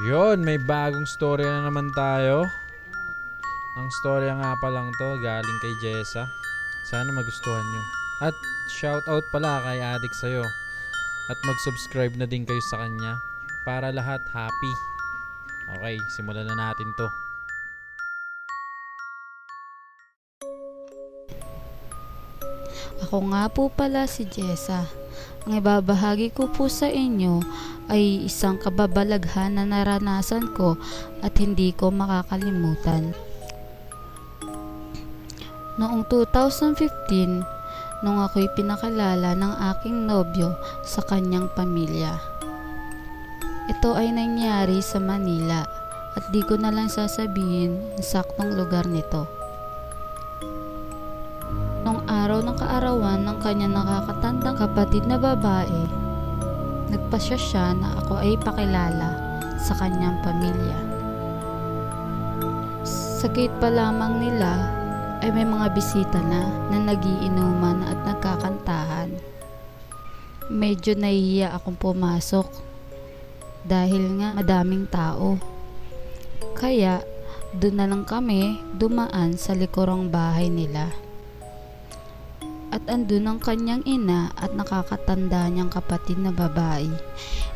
Yon, may bagong storya na naman tayo. Ang storya nga pa lang to, galing kay Jessa. Sana magustuhan nyo. At shoutout pala kay Adik sa'yo. At mag-subscribe na din kayo sa kanya para lahat happy. Okay, simulan na natin to. Ako nga po pala si Jessa. Ang ibabahagi ko po sa inyo ay isang kababalaghan na naranasan ko at hindi ko makakalimutan. Noong 2015, nung ako'y pinakalala ng aking nobyo sa kanyang pamilya. Ito ay nangyari sa Manila at di ko na lang sasabihin ang saktong lugar nito. Araw ng kaarawan ng kanyang nakakatandang kapatid na babae, nagpasya siya na ako ay pakilala sa kanyang pamilya. Sa gate pa lamang nila ay may mga bisita na na nagiinuman at nagkakantahan. Medyo nahihiya akong pumasok dahil nga madaming tao. Kaya doon na lang kami dumaan sa likurang bahay nila at andun ang kanyang ina at nakakatanda niyang kapatid na babae.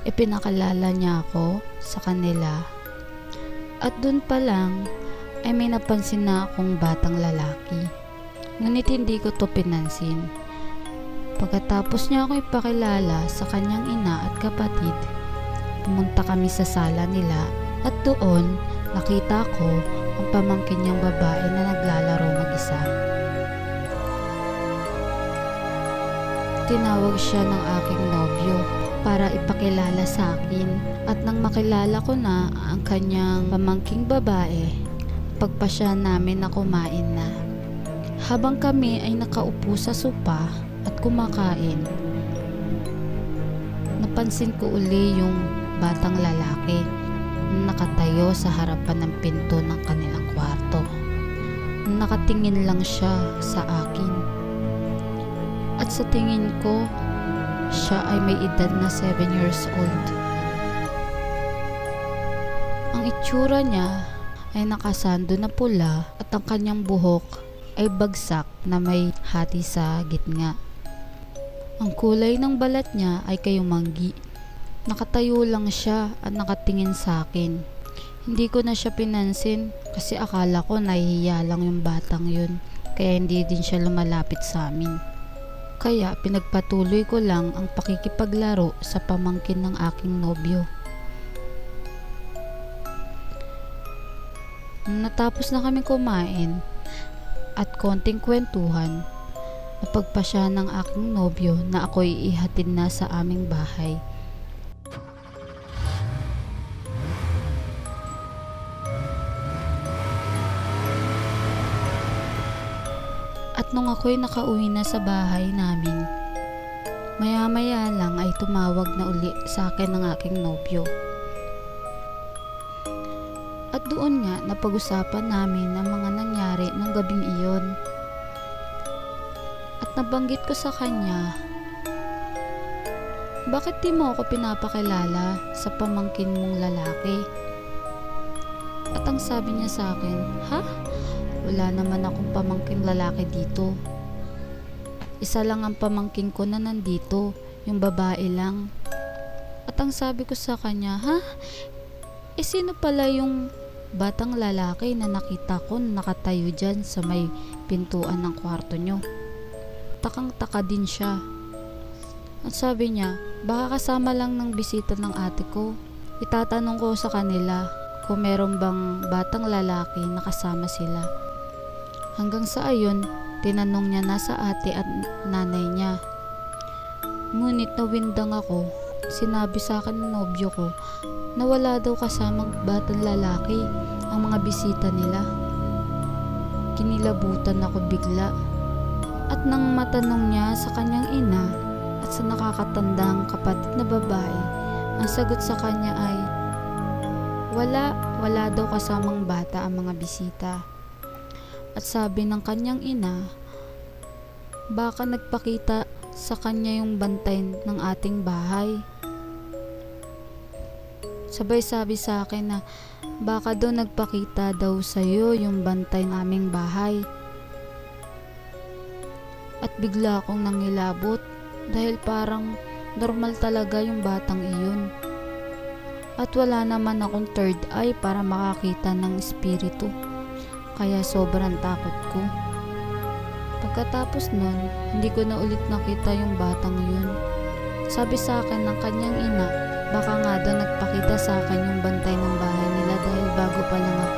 Ipinakalala niya ako sa kanila. At dun pa lang ay may napansin na akong batang lalaki. Ngunit hindi ko to pinansin. Pagkatapos niya ako ipakilala sa kanyang ina at kapatid, pumunta kami sa sala nila at doon nakita ko ang pamangkin niyang babae na naglalaro mag-isa. Tinawag siya ng aking nobyo para ipakilala sa akin at nang makilala ko na ang kanyang pamangking babae, pagpasya namin na kumain na. Habang kami ay nakaupo sa sopa at kumakain, napansin ko uli yung batang lalaki na nakatayo sa harapan ng pinto ng kanilang kwarto. Nakatingin lang siya sa akin at sa tingin ko, siya ay may edad na 7 years old. Ang itsura niya ay nakasando na pula at ang kanyang buhok ay bagsak na may hati sa gitna. Ang kulay ng balat niya ay kayumanggi. Nakatayo lang siya at nakatingin sa akin. Hindi ko na siya pinansin kasi akala ko nahihiya lang yung batang yun kaya hindi din siya lumalapit sa amin. Kaya pinagpatuloy ko lang ang pakikipaglaro sa pamangkin ng aking nobyo. Natapos na kami kumain at konting kwentuhan, napagpasya ng aking nobyo na ako'y ihatid na sa aming bahay. At nung ako'y nakauwi na sa bahay namin, maya-maya lang ay tumawag na uli sa akin ng aking nobyo. At doon nga napag-usapan namin ang mga nangyari ng gabing iyon. At nabanggit ko sa kanya, bakit di mo ako pinapakilala sa pamangkin mong lalaki? At ang sabi niya sa akin, ha? Wala naman akong pamangking lalaki dito. Isa lang ang pamangking ko na nandito, yung babae lang. At ang sabi ko sa kanya, ha? E sino pala yung batang lalaki na nakita ko nakatayo dyan sa may pintuan ng kwarto nyo? Takang taka din siya. At sabi niya, baka kasama lang ng bisita ng ate ko. Itatanong ko sa kanila kung meron bang batang lalaki na kasama sila. Hanggang sa ayon, tinanong niya na sa ate at nanay niya. Ngunit nawindang ako, sinabi sa akin ng nobyo ko na wala daw kasamang batang lalaki ang mga bisita nila. Kinilabutan ako bigla at nang matanong niya sa kanyang ina at sa nakakatandang kapatid na babae, ang sagot sa kanya ay, wala, wala daw kasamang bata ang mga bisita. At sabi ng kanyang ina, baka nagpakita sa kanya yung bantay ng ating bahay. Sabay sabi sa akin na baka daw nagpakita daw sa'yo yung bantay naming bahay. At bigla akong nangilabot dahil parang normal talaga yung batang iyon. At wala naman akong third eye para makakita ng espiritu. Kaya sobrang takot ko. Pagkatapos nun, hindi ko na ulit nakita yung batang yun. Sabi sa akin ng kanyang ina, baka nga daw nagpakita sa akin yung bantay ng bahay nila dahil bago pa lang ako